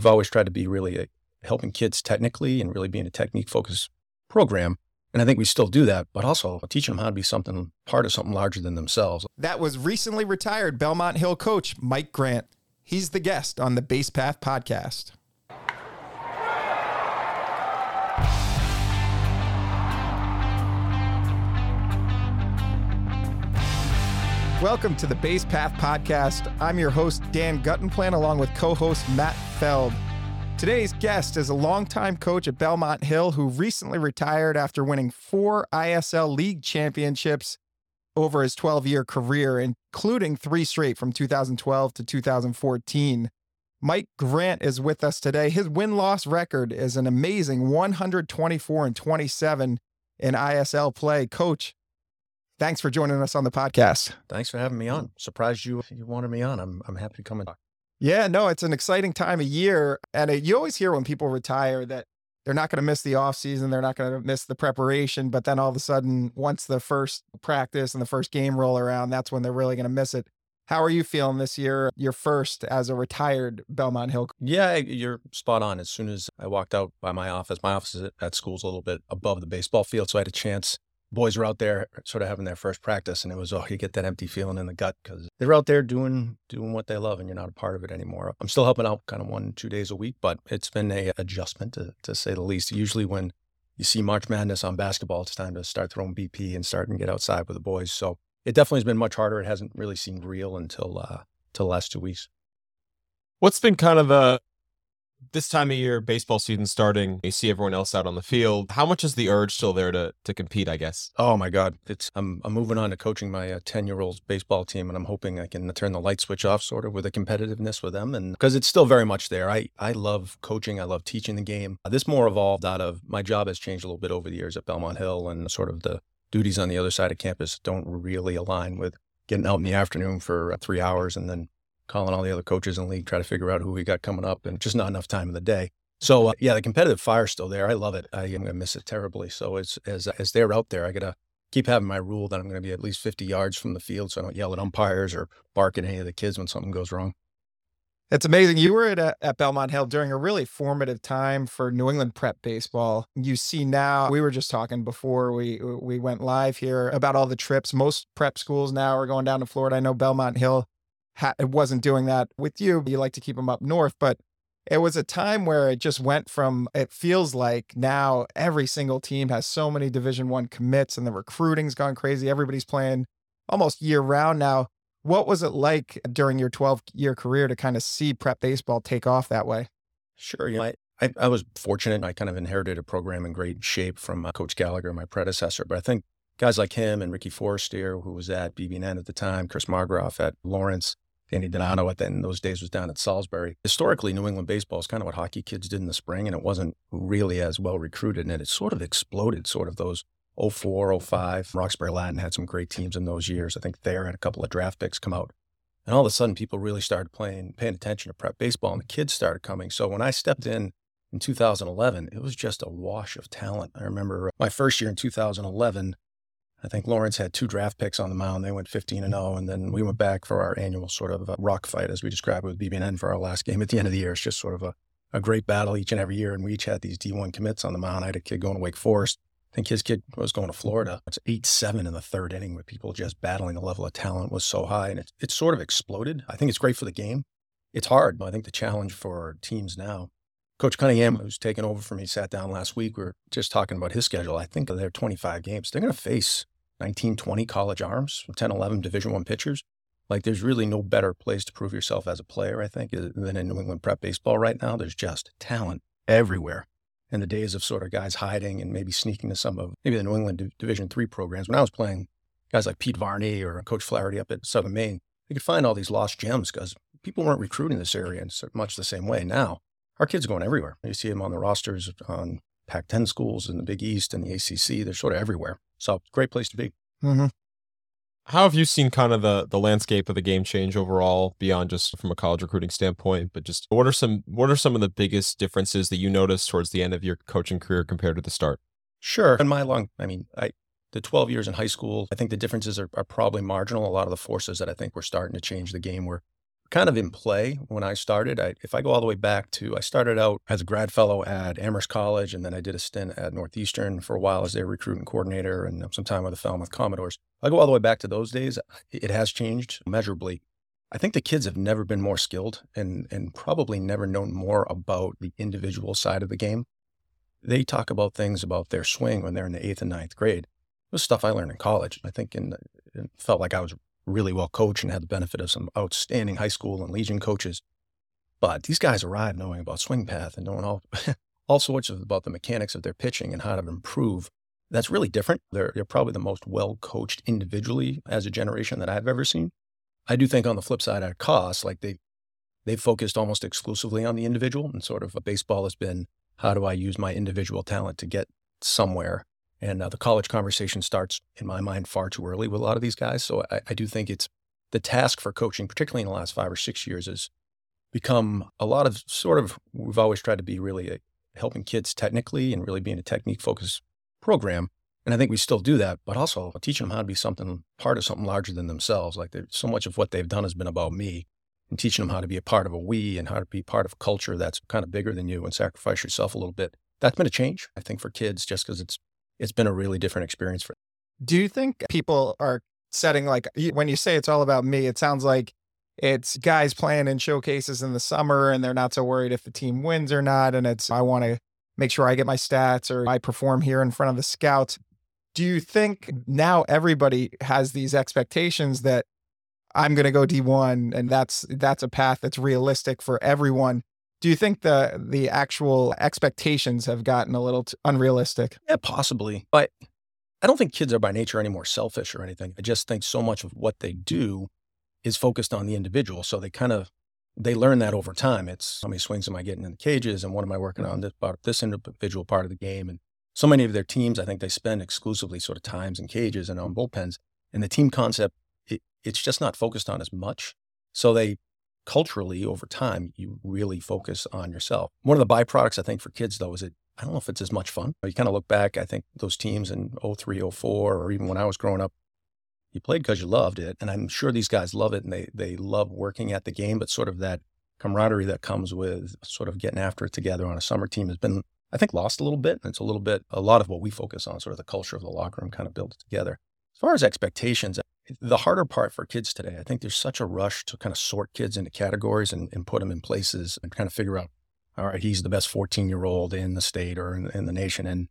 we've always tried to be really a, helping kids technically and really being a technique focused program. And I think we still do that, but also teaching them how to be something part of something larger than themselves. That was recently retired Belmont Hill coach Mike Grant. He's the guest on the Base Path podcast. Welcome to the Base Path Podcast. I'm your host, Dan Guttenplan, along with co host Matt Feld. Today's guest is a longtime coach at Belmont Hill who recently retired after winning four ISL League championships over his 12 year career, including three straight from 2012 to 2014. Mike Grant is with us today. His win loss record is an amazing 124 and 27 in ISL play. Coach, Thanks for joining us on the podcast. Thanks for having me on. Surprised you you wanted me on. I'm I'm happy to come and talk. Yeah, no, it's an exciting time of year, and you always hear when people retire that they're not going to miss the off season, they're not going to miss the preparation, but then all of a sudden, once the first practice and the first game roll around, that's when they're really going to miss it. How are you feeling this year? Your first as a retired Belmont Hill. Yeah, you're spot on. As soon as I walked out by my office, my office at school's a little bit above the baseball field, so I had a chance boys were out there sort of having their first practice and it was oh you get that empty feeling in the gut because they're out there doing doing what they love and you're not a part of it anymore. I'm still helping out kind of one two days a week but it's been a adjustment to, to say the least. Usually when you see march madness on basketball it's time to start throwing bp and start and get outside with the boys so it definitely has been much harder. It hasn't really seemed real until uh till the last two weeks. What's been kind of the this time of year, baseball season starting, you see everyone else out on the field. How much is the urge still there to to compete? I guess. Oh my God, it's I'm I'm moving on to coaching my ten uh, year old's baseball team, and I'm hoping I can turn the light switch off, sort of, with the competitiveness with them, and because it's still very much there. I I love coaching. I love teaching the game. This more evolved out of my job has changed a little bit over the years at Belmont Hill, and sort of the duties on the other side of campus don't really align with getting out in the afternoon for uh, three hours and then calling all the other coaches in the league, try to figure out who we got coming up, and just not enough time in the day. So uh, yeah, the competitive fire's still there. I love it. I am gonna miss it terribly. So as as as they're out there, I gotta keep having my rule that I'm gonna be at least 50 yards from the field, so I don't yell at umpires or bark at any of the kids when something goes wrong. It's amazing. You were at, uh, at Belmont Hill during a really formative time for New England prep baseball. You see now, we were just talking before we we went live here about all the trips. Most prep schools now are going down to Florida. I know Belmont Hill ha- wasn't doing that with you. You like to keep them up north, but it was a time where it just went from it feels like now every single team has so many division 1 commits and the recruiting's gone crazy. Everybody's playing almost year round now. What was it like during your 12 year career to kind of see prep baseball take off that way? Sure. You know, I, I, I was fortunate. I kind of inherited a program in great shape from uh, Coach Gallagher, my predecessor. But I think guys like him and Ricky Forestier, who was at BB&N at the time, Chris Margroff at Lawrence, Danny Donato at then those days was down at Salisbury. Historically, New England baseball is kind of what hockey kids did in the spring, and it wasn't really as well recruited. And it sort of exploded, sort of those 04, 05. Roxbury Latin had some great teams in those years. I think Thayer had a couple of draft picks come out. And all of a sudden, people really started playing, paying attention to prep baseball, and the kids started coming. So when I stepped in in 2011, it was just a wash of talent. I remember my first year in 2011, I think Lawrence had two draft picks on the mound. They went 15 and 0, and then we went back for our annual sort of uh, rock fight, as we describe it with BB&N for our last game at the end of the year. It's just sort of a, a great battle each and every year, and we each had these D1 commits on the mound. I had a kid going to Wake Forest. I think his kid was going to Florida. It's 8 7 in the third inning with people just battling. The level of talent was so high, and it, it sort of exploded. I think it's great for the game. It's hard. I think the challenge for teams now Coach Cunningham, who's taken over for me, sat down last week. We are just talking about his schedule. I think they're 25 games. They're going to face 19, 20 college arms, 10, 11 Division One pitchers. Like, there's really no better place to prove yourself as a player, I think, than in New England prep baseball right now. There's just talent everywhere. And the days of sort of guys hiding and maybe sneaking to some of maybe the New England Division three programs. When I was playing, guys like Pete Varney or Coach Flaherty up at Southern Maine, you could find all these lost gems because people weren't recruiting this area in much the same way. Now, our kids are going everywhere. You see them on the rosters on Pac 10 schools in the Big East and the ACC. They're sort of everywhere. So, great place to be. Mm-hmm. How have you seen kind of the the landscape of the game change overall beyond just from a college recruiting standpoint, but just what are some what are some of the biggest differences that you noticed towards the end of your coaching career compared to the start? Sure. In my long, I mean, I the 12 years in high school, I think the differences are, are probably marginal. A lot of the forces that I think were starting to change the game were kind of in play when I started. I, if I go all the way back to, I started out as a grad fellow at Amherst College, and then I did a stint at Northeastern for a while as their recruiting coordinator and some time with the Falmouth Commodores. I go all the way back to those days. It has changed measurably. I think the kids have never been more skilled and, and probably never known more about the individual side of the game. They talk about things about their swing when they're in the eighth and ninth grade. It was stuff I learned in college. I think in, it felt like I was really well coached and had the benefit of some outstanding high school and Legion coaches. But these guys arrived knowing about swing path and knowing all, all sorts of about the mechanics of their pitching and how to improve. That's really different. They're, they're probably the most well coached individually as a generation that I've ever seen. I do think on the flip side at cost, like they they've focused almost exclusively on the individual and sort of baseball has been how do I use my individual talent to get somewhere and uh, the college conversation starts, in my mind, far too early with a lot of these guys. So I, I do think it's the task for coaching, particularly in the last five or six years, has become a lot of sort of, we've always tried to be really a, helping kids technically and really being a technique focused program. And I think we still do that, but also teaching them how to be something, part of something larger than themselves. Like so much of what they've done has been about me and teaching them how to be a part of a we and how to be part of a culture that's kind of bigger than you and sacrifice yourself a little bit. That's been a change, I think, for kids just because it's it's been a really different experience for them. Do you think people are setting like when you say it's all about me, it sounds like it's guys playing in showcases in the summer and they're not so worried if the team wins or not. And it's, I want to make sure I get my stats or I perform here in front of the scouts. Do you think now everybody has these expectations that I'm going to go D1 and that's that's a path that's realistic for everyone? Do you think the the actual expectations have gotten a little t- unrealistic? Yeah, possibly. But I don't think kids are by nature any more selfish or anything. I just think so much of what they do is focused on the individual. So they kind of they learn that over time. It's how many swings am I getting in the cages and what am I working on mm-hmm. this part, this individual part of the game. And so many of their teams, I think they spend exclusively sort of times in cages and on bullpens. And the team concept, it, it's just not focused on as much. So they culturally over time, you really focus on yourself. One of the byproducts, I think, for kids, though, is it, I don't know if it's as much fun. You kind of look back, I think those teams in 03, 04, or even when I was growing up, you played because you loved it. And I'm sure these guys love it and they, they love working at the game, but sort of that camaraderie that comes with sort of getting after it together on a summer team has been, I think, lost a little bit. And it's a little bit, a lot of what we focus on, sort of the culture of the locker room kind of built together. As far as expectations, the harder part for kids today, I think there's such a rush to kind of sort kids into categories and, and put them in places and kind of figure out, all right, he's the best 14 year old in the state or in, in, the nation. And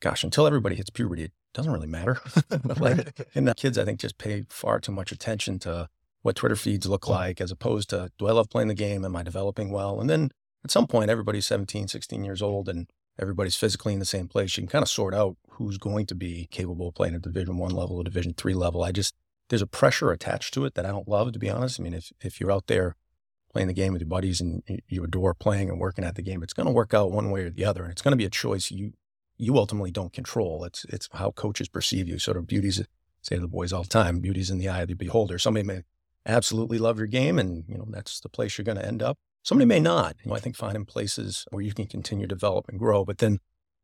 gosh, until everybody hits puberty, it doesn't really matter. like, and the kids, I think, just pay far too much attention to what Twitter feeds look like as opposed to, do I love playing the game? Am I developing well? And then at some point, everybody's 17, 16 years old and everybody's physically in the same place. You can kind of sort out who's going to be capable of playing at division one level or division three level. I just, there's a pressure attached to it that I don't love, to be honest. I mean, if, if you're out there playing the game with your buddies and you adore playing and working at the game, it's going to work out one way or the other. And it's going to be a choice you, you ultimately don't control. It's, it's how coaches perceive you. Sort of beauty's, say to the boys all the time, beauty's in the eye of the beholder. Somebody may absolutely love your game and, you know, that's the place you're going to end up. Somebody may not. You know, I think finding places where you can continue to develop and grow, but then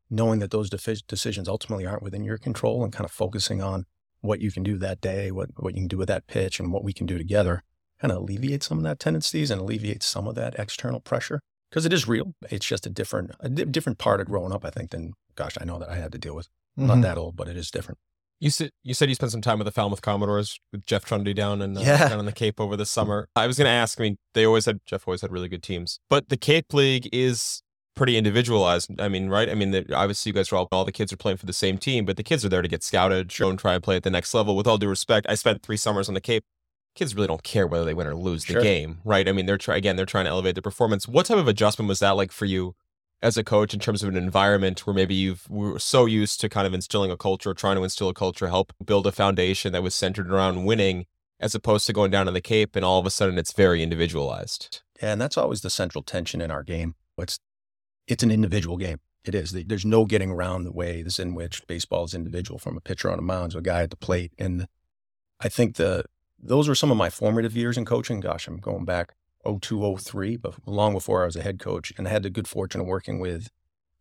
knowing that those decisions ultimately aren't within your control and kind of focusing on what you can do that day, what, what you can do with that pitch, and what we can do together kind of alleviate some of that tendencies and alleviate some of that external pressure because it is real. It's just a different, a di- different part of growing up, I think, than, gosh, I know that I had to deal with. Mm-hmm. Not that old, but it is different. You said you said you spent some time with the Falmouth Commodores with Jeff Trundy down and uh, yeah. down on the Cape over the summer. I was going to ask. I mean, they always had Jeff always had really good teams, but the Cape League is pretty individualized. I mean, right? I mean, the, obviously you guys are all all the kids are playing for the same team, but the kids are there to get scouted, show and try and play at the next level. With all due respect, I spent three summers on the Cape. Kids really don't care whether they win or lose the game, right? I mean, they're try again, they're trying to elevate their performance. What type of adjustment was that like for you as a coach in terms of an environment where maybe you've were so used to kind of instilling a culture, trying to instill a culture, help build a foundation that was centered around winning, as opposed to going down to the Cape and all of a sudden it's very individualized. Yeah, and that's always the central tension in our game. It's it's an individual game. It is. There's no getting around the ways in which baseball is individual from a pitcher on a mound to a guy at the plate. And I think the those were some of my formative years in coaching. Gosh, I'm going back 02, 03, but long before I was a head coach. And I had the good fortune of working with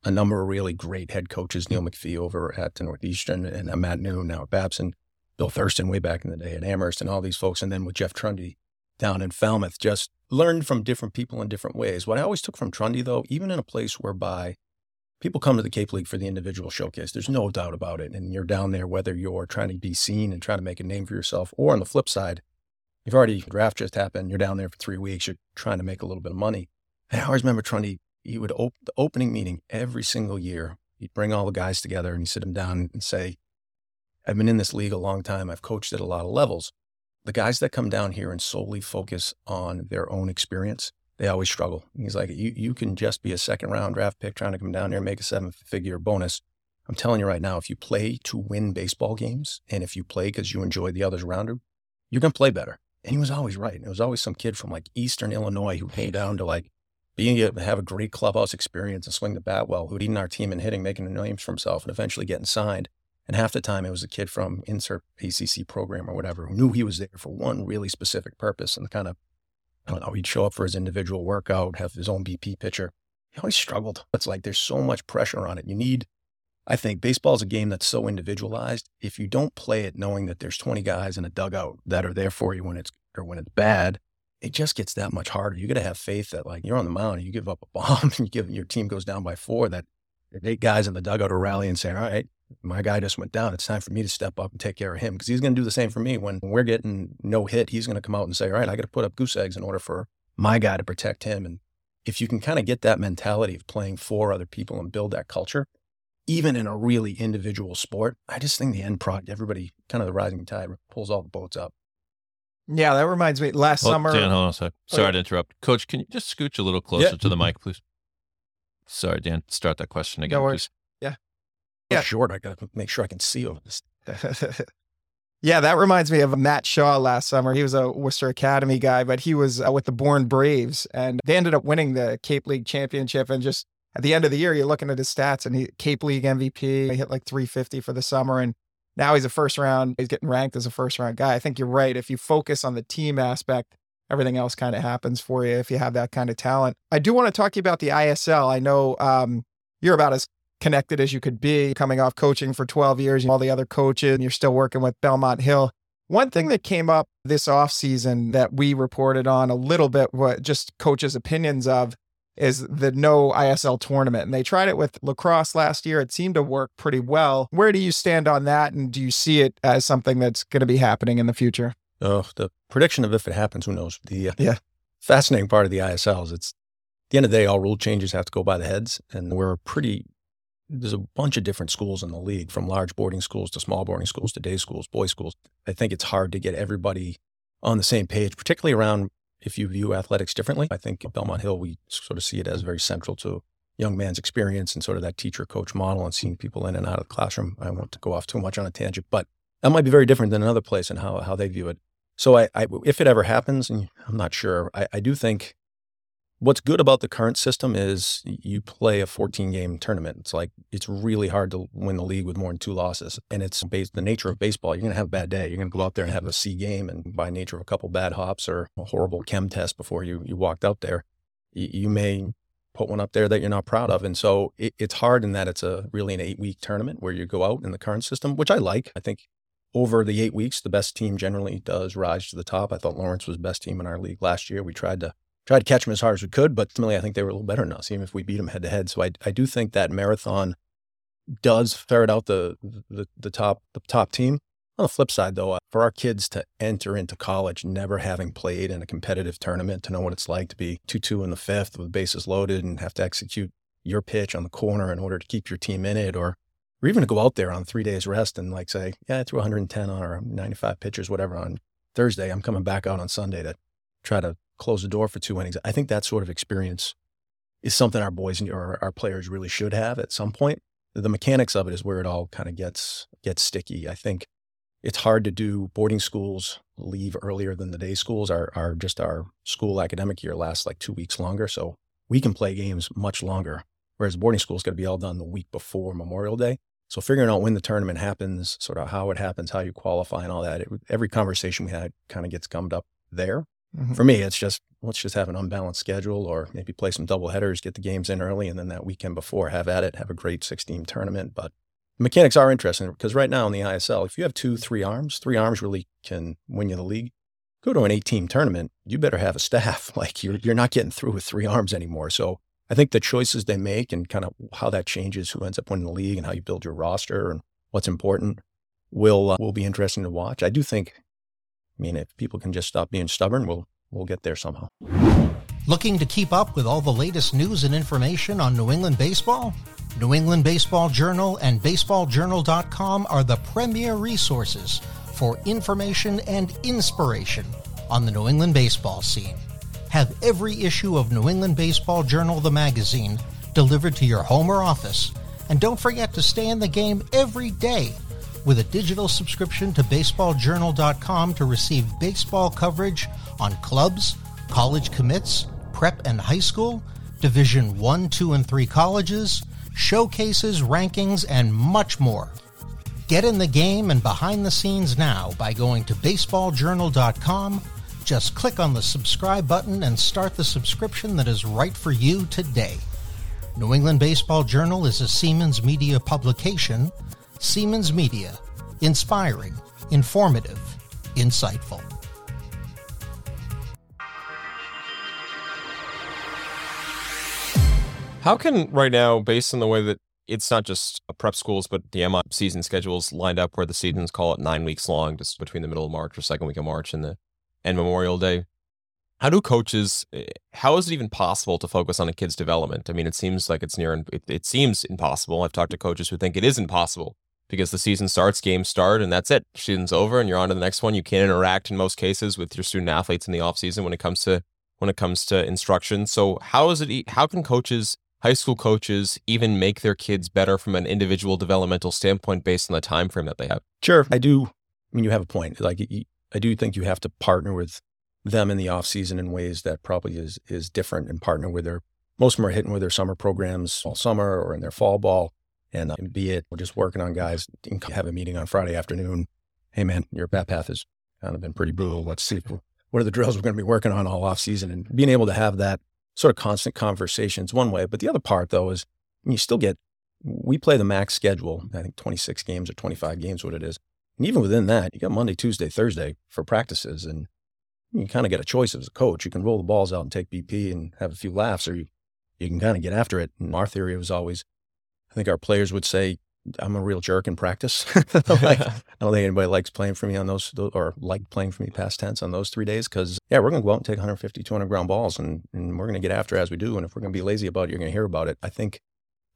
a number of really great head coaches, Neil McPhee over at the Northeastern and Matt Noone now at Babson, Bill Thurston way back in the day at Amherst and all these folks. And then with Jeff Trundy down in Falmouth. Just learned from different people in different ways. What I always took from Trundy, though, even in a place whereby people come to the Cape League for the individual showcase, there's no doubt about it. And you're down there whether you're trying to be seen and trying to make a name for yourself, or on the flip side, you've already the draft just happened. You're down there for three weeks. You're trying to make a little bit of money. And I always remember Trundy. He would open the opening meeting every single year. He'd bring all the guys together and he'd sit them down and say, I've been in this league a long time. I've coached at a lot of levels. The guys that come down here and solely focus on their own experience, they always struggle. He's like, you, you can just be a second round draft pick trying to come down here and make a seven figure bonus. I'm telling you right now, if you play to win baseball games and if you play because you enjoy the others around you, you're going to play better. And he was always right. And it was always some kid from like Eastern Illinois who came down to like being able to have a great clubhouse experience and swing the bat well, who'd eaten our team and hitting, making names for himself and eventually getting signed. And half the time it was a kid from insert ACC program or whatever who knew he was there for one really specific purpose and kind of, I don't know, he'd show up for his individual workout, have his own BP pitcher. He always struggled. It's like there's so much pressure on it. You need, I think baseball is a game that's so individualized. If you don't play it knowing that there's 20 guys in a dugout that are there for you when it's, or when it's bad, it just gets that much harder. You got to have faith that like you're on the mound and you give up a bomb and you give your team goes down by four that eight guys in the dugout are rallying and saying, all right, my guy just went down. It's time for me to step up and take care of him because he's going to do the same for me. When we're getting no hit, he's going to come out and say, all right, I got to put up goose eggs in order for my guy to protect him. And if you can kind of get that mentality of playing for other people and build that culture, even in a really individual sport, I just think the end product, everybody kind of the rising tide pulls all the boats up. Yeah, that reminds me. Last Well, summer, Dan, hold on a sec. Oh, Sorry Okay. to interrupt. Coach, can you just scooch a little closer Yeah. to the mic, please? Sorry, Dan. Start that question again, No worries. please. Yeah. Short. I got to make sure I can see this. yeah, that reminds me of Matt Shaw last summer. He was a Worcester Academy guy, but he was uh, with the Bourne Braves, and they ended up winning the Cape League championship. And just at the end of the year, you're looking at his stats, and he Cape League MVP. He hit like 350 for the summer, and now he's a first round. He's getting ranked as a first round guy. I think you're right. If you focus on the team aspect, everything else kind of happens for you if you have that kind of talent. I do want to talk to you about the ISL. I know um, you're about as connected as you could be coming off coaching for 12 years, and all the other coaches, and you're still working with Belmont Hill. One thing that came up this offseason that we reported on a little bit, what just coaches' opinions of, is the no ISL tournament. And they tried it with lacrosse last year. It seemed to work pretty well. Where do you stand on that? And do you see it as something that's going to be happening in the future? Oh, the prediction of if it happens, who knows? The uh, Yeah. fascinating part of the ISL is it's at the end of the day, all rule changes have to go by the heads, and we're pretty. There's a bunch of different schools in the league, from large boarding schools to small boarding schools to day schools, boys schools. I think it's hard to get everybody on the same page, particularly around if you view athletics differently. I think at Belmont Hill, we sort of see it as very central to young man's experience and sort of that teacher coach model and seeing people in and out of the classroom. I won't go off too much on a tangent, but that might be very different than another place and how, how they view it. So I, I, if it ever happens, and I'm not sure, I, I do think what's good about the current system is you play a 14 game tournament. It's like it's really hard to win the league with more than two losses, and it's based the nature of baseball. You're going to have a bad day. You're going to go out there and have a C game, and by nature of a couple bad hops or a horrible chem test before you you walked out there, you, you may put one up there that you're not proud of. And so it, it's hard in that it's a really an eight week tournament where you go out in the current system, which I like. I think over the eight weeks, the best team generally does rise to the top. I thought Lawrence was best team in our league last year. We tried to tried to catch them as hard as we could, but ultimately I think they were a little better than us, even if we beat them head to head. So I, I do think that marathon does ferret out the, the the top the top team. On the flip side, though, uh, for our kids to enter into college never having played in a competitive tournament, to know what it's like to be 2 2 in the fifth with bases loaded and have to execute your pitch on the corner in order to keep your team in it, or, or even to go out there on three days rest and like say, yeah, I threw 110 on or 95 pitches, whatever, on Thursday. I'm coming back out on Sunday to try to close the door for two innings. I think that sort of experience is something our boys and or our players really should have at some point. The mechanics of it is where it all kind of gets gets sticky. I think it's hard to do boarding schools leave earlier than the day schools. Our our just our school academic year lasts like two weeks longer. So we can play games much longer. Whereas boarding school is going to be all done the week before Memorial Day. So figuring out when the tournament happens, sort of how it happens, how you qualify and all that, it, every conversation we had kind of gets gummed up there. Mhm. For me, it's just let's just have an unbalanced schedule or maybe play some double headers, get the games in early, and then that weekend before have at it, have a great 16 tournament. But mechanics are interesting because right now in the ISL, if you have two, three arms, three arms really can win you the league. go to an eight team tournament, you better have a staff. Like you're, you're not getting through with three arms anymore. So I think the choices they make and kind of how that changes who ends up winning the league and how you build your roster and what's important will uh, will be interesting to watch. I do think, I mean, if people can just stop being stubborn, we'll we'll get there somehow. Looking to keep up with all the latest news and information on New England baseball? New England Baseball Journal and BaseballJournal.com are the premier resources for information and inspiration on the New England baseball scene. Have every issue of New England Baseball Journal, the magazine, delivered to your home or office. And don't forget to stay in the game every day with a digital subscription to BaseballJournal.com to receive baseball coverage on clubs, college commits, prep and high school, Division 1, 2, and 3 colleges, showcases, rankings, and much more. Get in the game and behind the scenes now by going to baseballjournal.com. Just click on the subscribe button and start the subscription that is right for you today. New England Baseball Journal is a Siemens Media publication. Siemens Media, inspiring, informative, insightful. How can right now, based on the way that it's not just prep schools, but the MI season schedules lined up where the seasons call it nine weeks long, just between the middle of March or second week of March and the and Memorial Day. How do coaches? Eh, how is it even possible to focus on a kid's development? I mean, it seems like it's near. It, it seems impossible. I've talked to coaches who think it is impossible because the season starts, games start, and that's it. Season's over, and you're on to the next one. You can't interact in most cases with your student athletes in the off season when it comes to when it comes to instruction. So how is it? How can coaches high school coaches even make their kids better from an individual developmental standpoint based on the time frame that they have? Sure, I do. I mean, you have a point. Like, I do think you have to partner with them in the off season in ways that probably is is different, and partner with their most of them are hitting with their summer programs all summer or in their fall ball, and uh, be it we're just working on guys. Have a meeting on Friday afternoon. Hey, man, your bat path has kind of been pretty brutal. Let's see what are the drills we're going to be working on all off season, and being able to have that sort of constant conversations one way. But the other part, though, is you still get, we play the max schedule, I think 26 games or 25 games, what it is. And even within that, you got Monday, Tuesday, Thursday for practices. And you kind of get a choice as a coach. You can roll the balls out and take BP and have a few laughs, or you, you can kind of get after it. And our theory was always, I think our players would say, I'm a real jerk in practice. like, I don't think anybody likes playing for me on those, or liked playing for me past tense on those three days. Cause yeah, we're going to go out and take 150, 200 ground balls and, and we're going to get after as we do. And if we're going to be lazy about it, you're going to hear about it. I think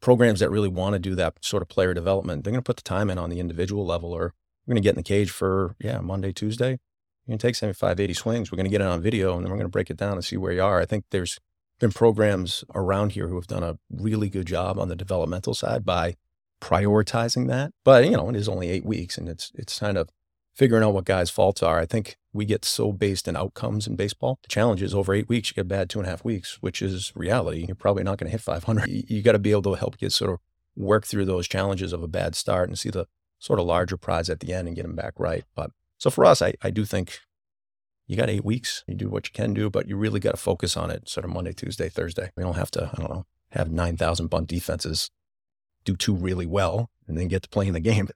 programs that really want to do that sort of player development, they're going to put the time in on the individual level or we're going to get in the cage for, yeah, Monday, Tuesday. You're going to take 75, 80 swings. We're going to get it on video and then we're going to break it down and see where you are. I think there's been programs around here who have done a really good job on the developmental side by prioritizing that. But you know, it is only eight weeks, and it's it's kind of figuring out what guys' faults are. I think we get so based in outcomes in baseball. The challenge is over eight weeks, you get bad two and a half weeks, which is reality. You're probably not going to hit 500. You, you got to be able to help kids sort of work through those challenges of a bad start and see the sort of larger prize at the end and get them back right. But so for us, I, I do think you got eight weeks. You do what you can do, but you really got to focus on it sort of Monday, Tuesday, Thursday. We don't have to, I don't know, have 9,000 bunt defenses do two really well and then get to play in the game.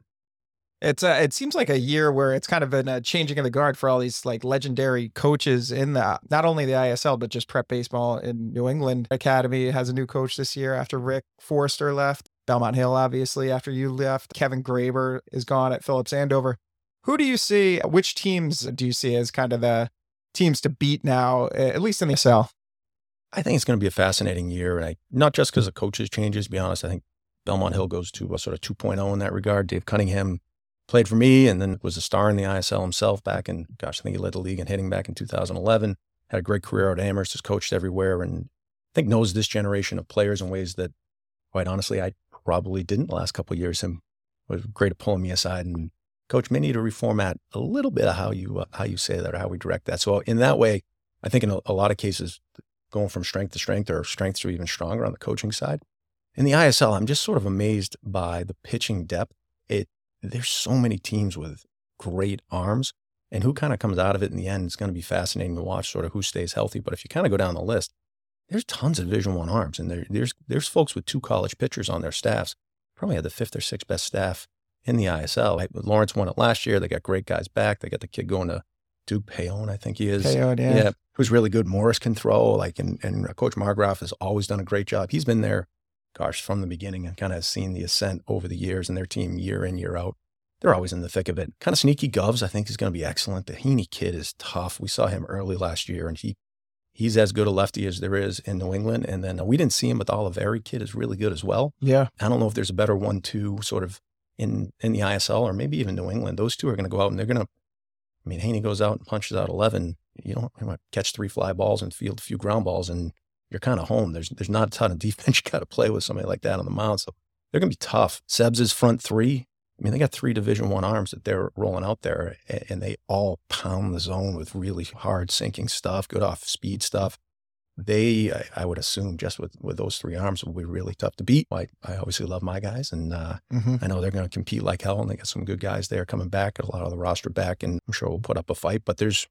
It's uh, it seems like a year where it's kind of a changing of the guard for all these like legendary coaches in the not only the ISL but just prep baseball in New England Academy has a new coach this year after Rick Forrester left. Belmont Hill obviously after you left. Kevin Graber is gone at Phillips Andover. Who do you see? Which teams do you see as kind of the teams to beat now, at least in the ISL? I think it's going to be a fascinating year, and I, not just because the coaches changes. To be honest, I think Belmont Hill goes to a sort of 2.0 in that regard. Dave Cunningham played for me and then was a star in the ISL himself back in, gosh, I think he led the league in hitting back in 2011. Had a great career at Amherst, has coached everywhere, and I think knows this generation of players in ways that, quite honestly, I probably didn't the last couple years. Him was great at pulling me aside and coach may need to reformat a little bit of how you uh, how you say that or how we direct that. So in that way, I think in a, a lot of cases, going from strength to strength or strength to even stronger on the coaching side in the ISL, I'm just sort of amazed by the pitching depth. It there's so many teams with great arms, and who kind of comes out of it in the end. It's going to be fascinating to watch, sort of who stays healthy. But if you kind of go down the list, there's tons of Division One arms, and there, there's there's folks with two college pitchers on their staffs. Probably had the fifth or sixth best staff in the ISL. Lawrence won it last year. They got great guys back. They got the kid going to Duke Payon, I think he is. Payon, yeah. Who's really good. Morris can throw. Like, and, and Coach Margraf has always done a great job. He's been there, gosh, from the beginning and kind of seen the ascent over the years and their team year in, year out. They're always in the thick of it. Kind of sneaky Govs, I think, is going to be excellent. The Heaney kid is tough. We saw him early last year, and he he's as good a lefty as there is in New England. And then we didn't see him, but the Oliveri kid is really good as well. Yeah. I don't know if there's a better one-two sort of in in the ISL or maybe even New England. Those two are going to go out and they're going to. I mean, Heaney goes out and punches out eleven. You don't you might catch three fly balls and field a few ground balls, and you're kind of home. There's there's not a ton of defense you got to play with somebody like that on the mound. So they're going to be tough. Sebs' front three I mean, they got three Division One arms that they're rolling out there, and they all pound the zone with really hard sinking stuff, good off speed stuff. They, I, would assume, just with with those three arms, will be really tough to beat. I, I obviously love my guys, and uh, mm-hmm. I know they're going to compete like hell, and they got some good guys there coming back, a lot of the roster back, and I'm sure we'll put up a fight. But there's,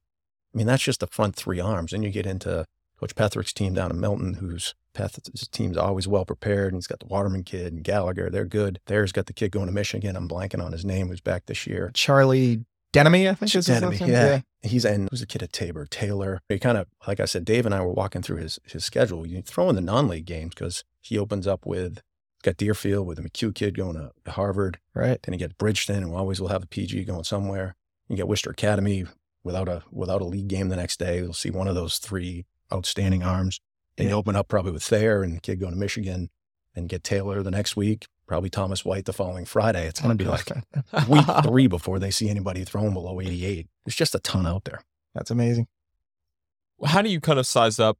I mean, that's just the front three arms. Then you get into Coach Petherick's team down in Milton, who's Peth's team's always well prepared. And he's got the Waterman kid and Gallagher. They're good. There's got the kid going to Michigan. I'm blanking on his name, who's back this year. Charlie Denemy, I think is Denemy, yeah. yeah. He's and who's a kid at Tabor, Taylor. He kind of, like I said, Dave and I were walking through his his schedule. You throw in the non-league games because he opens up with got Deerfield with the McHugh kid going to Harvard. Right. Then he gets Bridgton, who always will have a PG going somewhere. You get Worcester Academy without a without a league game the next day. You'll see one of those three outstanding arms. Then yeah. you open up probably with Thayer and the kid going to Michigan and get Taylor the next week, probably Thomas White the following Friday. It's going to be like week three before they see anybody thrown below 88. There's just a ton out there. That's amazing. How do you kind of size up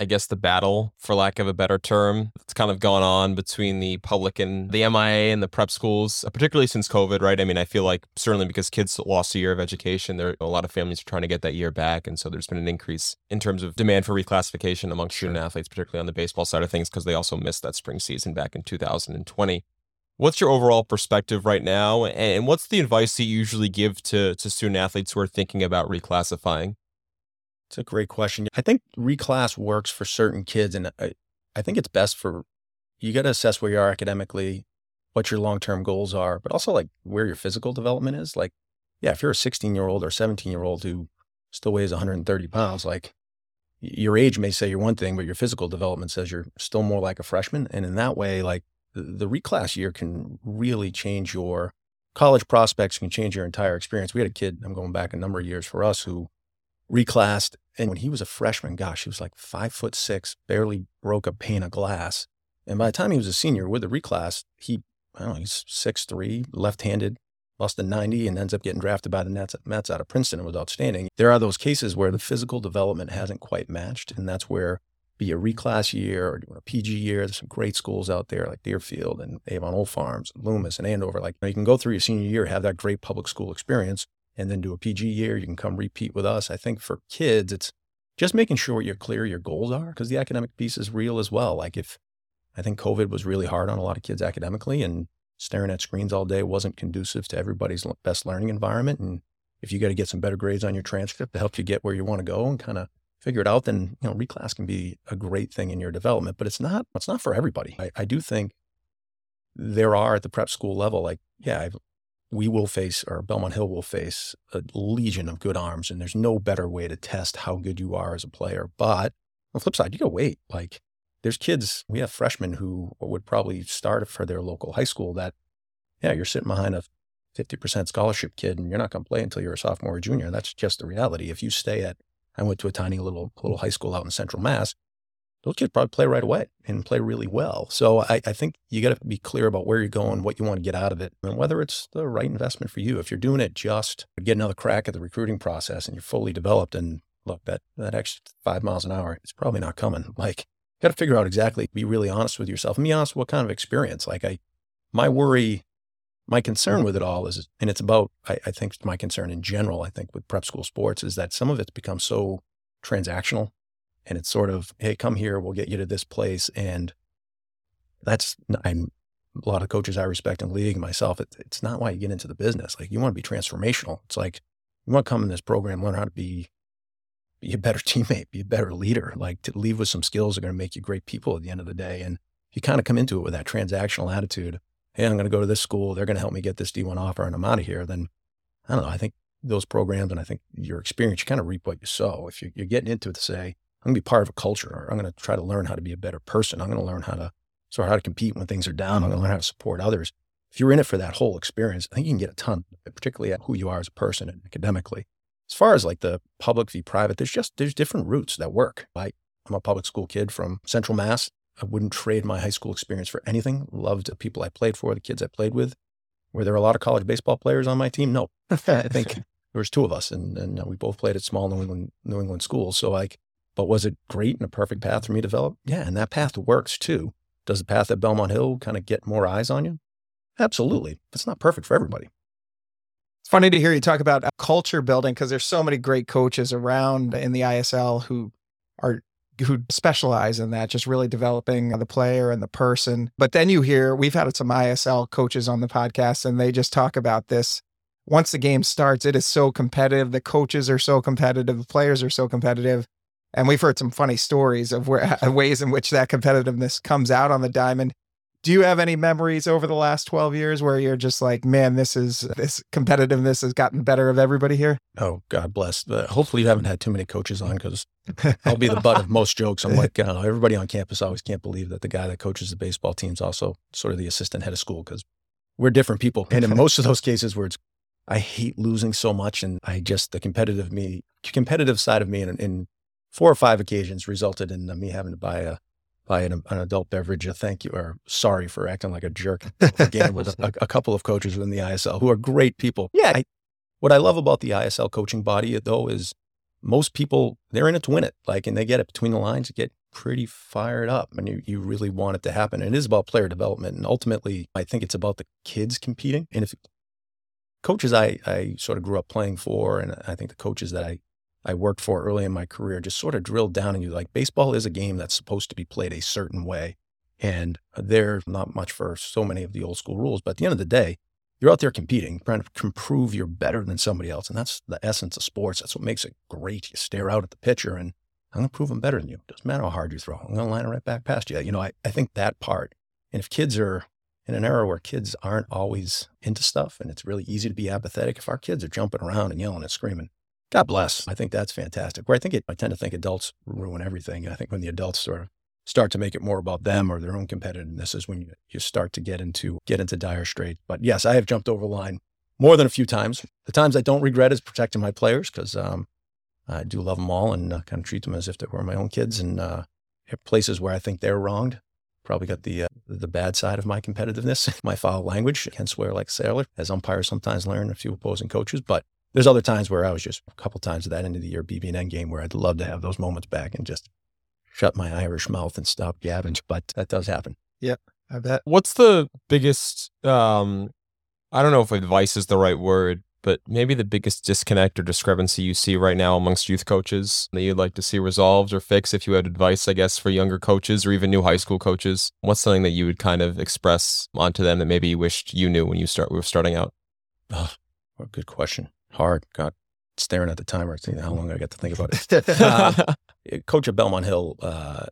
I guess, the battle, for lack of a better term, that's kind of gone on between the public and the MIA and the prep schools, uh, particularly since COVID, right? I mean, I feel like certainly because kids lost a year of education, there a lot of families are trying to get that year back. And so there's been an increase in terms of demand for reclassification among student athletes, particularly on the baseball side of things, because they also missed that spring season back in 2020. What's your overall perspective right now? And what's the advice that you usually give to, to student athletes who are thinking about reclassifying? It's a great question. I think reclass works for certain kids, and I, I think it's best for you got to assess where you are academically, what your long term goals are, but also like where your physical development is. Like, yeah, if you're a 16 year old or 17 year old who still weighs 130 pounds, like your age may say you're one thing, but your physical development says you're still more like a freshman. And in that way, like the, the reclass year can really change your college prospects, can change your entire experience. We had a kid, I'm going back a number of years for us, who reclassed. And when he was a freshman, gosh, he was like five foot six, barely broke a pane of glass. And by the time he was a senior with the reclass, he, I don't know, he's six three, left handed, lost a 90 and ends up getting drafted by the Nets, Mets out of Princeton and was outstanding. There are those cases where the physical development hasn't quite matched. And that's where be a reclass year or a PG year. There's some great schools out there like Deerfield and Avon Old Farms, Loomis and Andover. Like you can go through your senior year, have that great public school experience, and then do a PG year. You can come repeat with us. I think for kids, it's just making sure you're clear your goals are because the academic piece is real as well. Like if I think COVID was really hard on a lot of kids academically and staring at screens all day wasn't conducive to everybody's best learning environment. And if you got to get some better grades on your transcript to help you get where you want to go and kind of figure it out, then you know reclass can be a great thing in your development. But it's not it's not for everybody. I, I do think there are at the prep school level, like yeah, I've we will face, or Belmont Hill will face, a legion of good arms, and there's no better way to test how good you are as a player. But on the flip side, you gotta wait. Like, there's kids, we have freshmen who would probably start for their local high school that, yeah, you're sitting behind a 50% scholarship kid and you're not going to play until you're a sophomore or junior. That's just the reality. If you stay at, I went to a tiny little little high school out in Central Mass those kids probably play right away and play really well. So I, I think you got to be clear about where you're going, what you want to get out of it, and whether it's the right investment for you. If you're doing it just to get another crack at the recruiting process and you're fully developed, and look, that that extra five miles an hour, it's probably not coming. Like, you got to figure out exactly, be really honest with yourself and be honest what kind of experience. Like, I, my worry, my concern with it all is, and it's about, I, I think my concern in general, I think with prep school sports is that some of it's become so transactional and it's sort of, hey, come here, we'll get you to this place. And that's, I'm, a lot of coaches I respect in league, myself, it, it's not why you get into the business. Like you want to be transformational. It's like you want to come in this program, learn how to be, be a better teammate, be a better leader, like to leave with some skills that are going to make you great people at the end of the day. And if you kind of come into it with that transactional attitude. Hey, I'm going to go to this school. They're going to help me get this D1 offer and I'm out of here. Then I don't know. I think those programs and I think your experience, you kind of reap what you sow. If you're, you're getting into it to say, I'm going to be part of a culture, or I'm going to try to learn how to be a better person. I'm going to learn how to sort of how to compete when things are down. I'm going to learn how to support others. If you're in it for that whole experience, I think you can get a ton, particularly at who you are as a person and academically. As far as like the public v private, there's just there's different routes that work. I, I'm a public school kid from Central Mass. I wouldn't trade my high school experience for anything. Loved the people I played for, the kids I played with. Were there a lot of college baseball players on my team? No. I think there was two of us, and, and uh, we both played at small New England New England schools. So like, but was it great and a perfect path for me to develop? Yeah, and that path works too. Does the path at Belmont Hill kind of get more eyes on you? Absolutely. It's not perfect for everybody. It's funny to hear you talk about culture building because there's so many great coaches around in the ISL who are who specialize in that, just really developing the player and the person. But then you hear we've had some ISL coaches on the podcast and they just talk about this. Once the game starts, it is so competitive. The coaches are so competitive, the players are so competitive. And we've heard some funny stories of where ways in which that competitiveness comes out on the diamond. Do you have any memories over the last 12 years where you're just like, man, this is this competitiveness has gotten better of everybody here? Oh, God bless. But hopefully you haven't had too many coaches on because I'll be the butt of most jokes. I'm like, uh, everybody on campus always can't believe that the guy that coaches the baseball team is also sort of the assistant head of school because we're different people. And in most of those cases where it's, I hate losing so much and I just, the competitive me, competitive side of me in, in four or five occasions resulted in me having to buy a buy an, an, adult beverage, a thank you or sorry for acting like a jerk again with a, a, couple of coaches within the ISL who are great people. Yeah. I, what I love about the ISL coaching body though is most people they're in it to win it. Like and they get it between the lines, get pretty fired up and you, you really want it to happen. And it is about player development. And ultimately I think it's about the kids competing. And if coaches I, I sort of grew up playing for and I think the coaches that I I worked for early in my career just sort of drilled down in you like baseball is a game that's supposed to be played a certain way. And uh, there's not much for so many of the old school rules. But at the end of the day, you're out there competing, trying to prove you're better than somebody else. And that's the essence of sports. That's what makes it great. You stare out at the pitcher and I'm going to prove I'm better than you. Doesn't matter how hard you throw. I'm going to line it right back past you. You know, I, I think that part. And if kids are in an era where kids aren't always into stuff and it's really easy to be apathetic, if our kids are jumping around and yelling and screaming, God bless. I think that's fantastic. Where I think it, I tend to think adults ruin everything. And I think when the adults sort of start to make it more about them or their own competitiveness is when you, you start to get into get into dire straits. But yes, I have jumped over the line more than a few times. The times I don't regret is protecting my players because um, I do love them all and uh, kind of treat them as if they were my own kids. And uh, places where I think they're wronged, probably got the uh, the bad side of my competitiveness, my foul language. I can swear like a sailor, as umpires sometimes learn a few opposing coaches. But there's other times where I was just a couple times at that end of the year BBN game where I'd love to have those moments back and just shut my Irish mouth and stop gabbing. But that does happen. Yep, I bet. What's the biggest? Um, I don't know if advice is the right word, but maybe the biggest disconnect or discrepancy you see right now amongst youth coaches that you'd like to see resolved or fixed if you had advice, I guess, for younger coaches or even new high school coaches? What's something that you would kind of express onto them that maybe you wished you knew when you start were starting out? Oh, what a good question hard. God, staring at the timer, seeing how long I got to think about it. uh, Coach at Belmont Hill uh,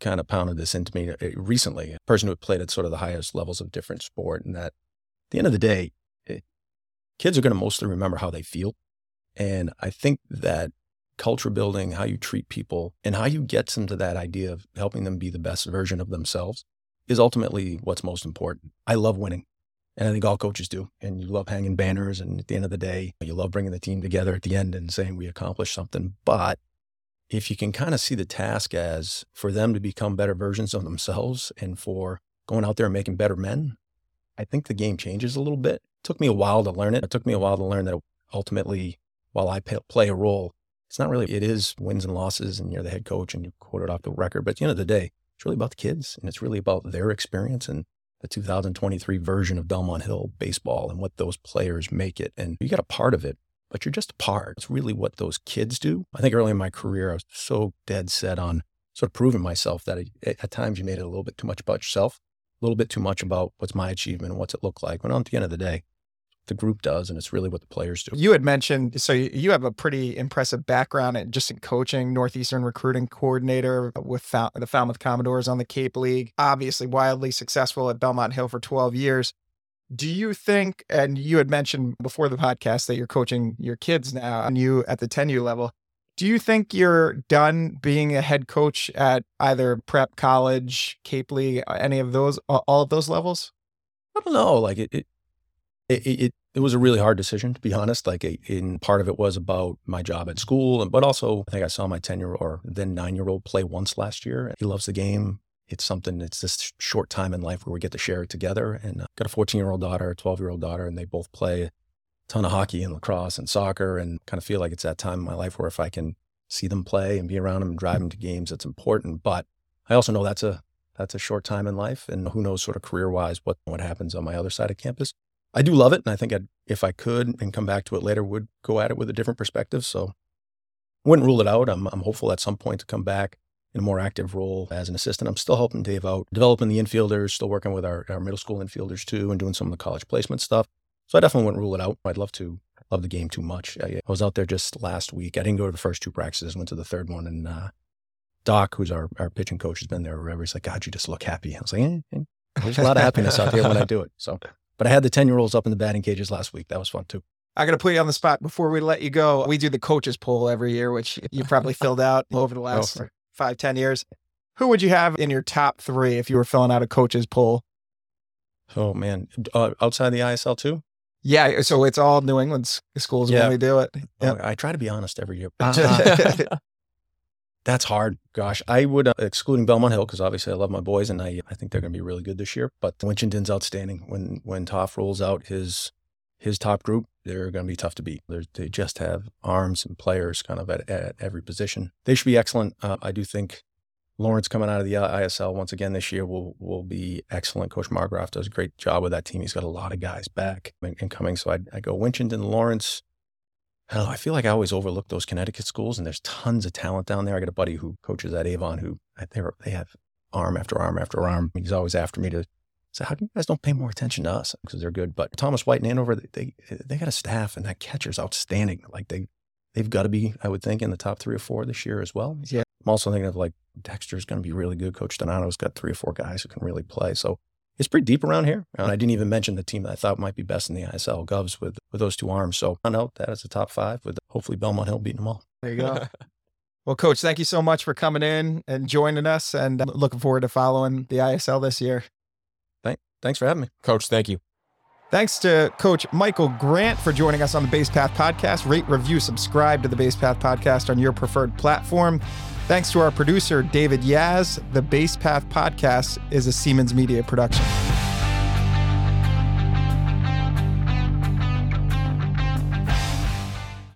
kind of pounded this into me uh, recently. A person who had played at sort of the highest levels of different sport, and that at the end of the day, it, eh, kids are going to mostly remember how they feel. And I think that culture building, how you treat people, and how you get them to that idea of helping them be the best version of themselves is ultimately what's most important. I love winning. And I think all coaches do. And you love hanging banners. And at the end of the day, you love bringing the team together at the end and saying we accomplished something. But if you can kind of see the task as for them to become better versions of themselves and for going out there and making better men, I think the game changes a little bit. It took me a while to learn it. It took me a while to learn that ultimately, while I play a role, it's not really, it is wins and losses and you're the head coach and you quote it off the record. But at the end of the day, it's really about the kids and it's really about their experience and the 2023 version of Belmont Hill baseball and what those players make it. And you got a part of it, but you're just a part. It's really what those kids do. I think early in my career, I was so dead set on sort of proving myself that at times you made it a little bit too much about yourself, a little bit too much about what's my achievement and what's it look like. But at the end of the day, the group does, and it's really what the players do. You had mentioned, so you have a pretty impressive background in just in coaching, Northeastern recruiting coordinator with Fal- the Falmouth Commodores on the Cape League, obviously wildly successful at Belmont Hill for 12 years. Do you think, and you had mentioned before the podcast that you're coaching your kids now and you at the 10U level, do you think you're done being a head coach at either prep, college, Cape League, any of those, all of those levels? I don't know. Like it, it, it, it, it was a really hard decision to be honest. Like in part of it was about my job at school, but also I think I saw my 10 year or then nine year old play once last year. He loves the game. It's something, it's this short time in life where we get to share it together. And I've got a 14 year old daughter, a 12 year old daughter, and they both play a ton of hockey and lacrosse and soccer and kind of feel like it's that time in my life where if I can see them play and be around them and drive them to games, it's important. But I also know that's a that's a short time in life and who knows sort of career wise what what happens on my other side of campus. I do love it and I think I'd, if I could and come back to it later would go at it with a different perspective. So wouldn't rule it out. I'm I'm hopeful at some point to come back in a more active role as an assistant. I'm still helping Dave out, developing the infielders, still working with our, our middle school infielders too, and doing some of the college placement stuff. So I definitely wouldn't rule it out. I'd love to love the game too much. I, I, was out there just last week. I didn't go to the first two practices, went to the third one. And uh, Doc, who's our, our pitching coach, has been there forever. He's like, God, you just look happy. I was like, eh, eh. there's a lot of happiness out there when I do it. So, but I had the 10 year olds up in the batting cages last week. That was fun too. I got to put you on the spot before we let you go. We do the coaches poll every year, which you probably filled out over the last oh. five, 10 years. Who would you have in your top three if you were filling out a coaches poll? Oh man, uh, outside the ISL too. Yeah, so it's all New England schools yeah. when we do it. Yep. Oh, I try to be honest every year. Uh, that's hard. Gosh, I would, uh, excluding Belmont Hill, because obviously I love my boys and I, I think they're going to be really good this year. But Winchendon's outstanding. When when Toff rolls out his his top group, they're going to be tough to beat. They're, they just have arms and players kind of at, at every position. They should be excellent. Uh, I do think Lawrence coming out of the ISL once again this year will will be excellent. Coach Margraf does a great job with that team. He's got a lot of guys back and, and coming. So I, I go Winchendon, Lawrence. I. I feel like I always overlook those Connecticut schools, and there's tons of talent down there. I got a buddy who coaches at Avon who uh, they they have arm after arm after arm. He's always after me to say, "How come you guys don't pay more attention to us?" Because they're good. But Thomas White and Andover, they, they they got a staff, and that catcher's outstanding. Like they they've got to be, I would think, in the top three or four this year as well. Yeah. I'm also thinking of like Dexter's going to be really good. Coach Donato's got three or four guys who can really play. So it's pretty deep around here. And I didn't even mention the team that I thought might be best in the ISL, Govs, with, with those two arms. So I know that is the top five with hopefully Belmont Hill beating them all. There you go. well, Coach, thank you so much for coming in and joining us. And I'm looking forward to following the ISL this year. Thank, thanks for having me. Coach, thank you. Thanks to Coach Michael Grant for joining us on the Base Path Podcast. Rate, review, subscribe to the Base Path Podcast on your preferred platform. Thanks to our producer, David Yaz. The Base Path Podcast is a Siemens Media production.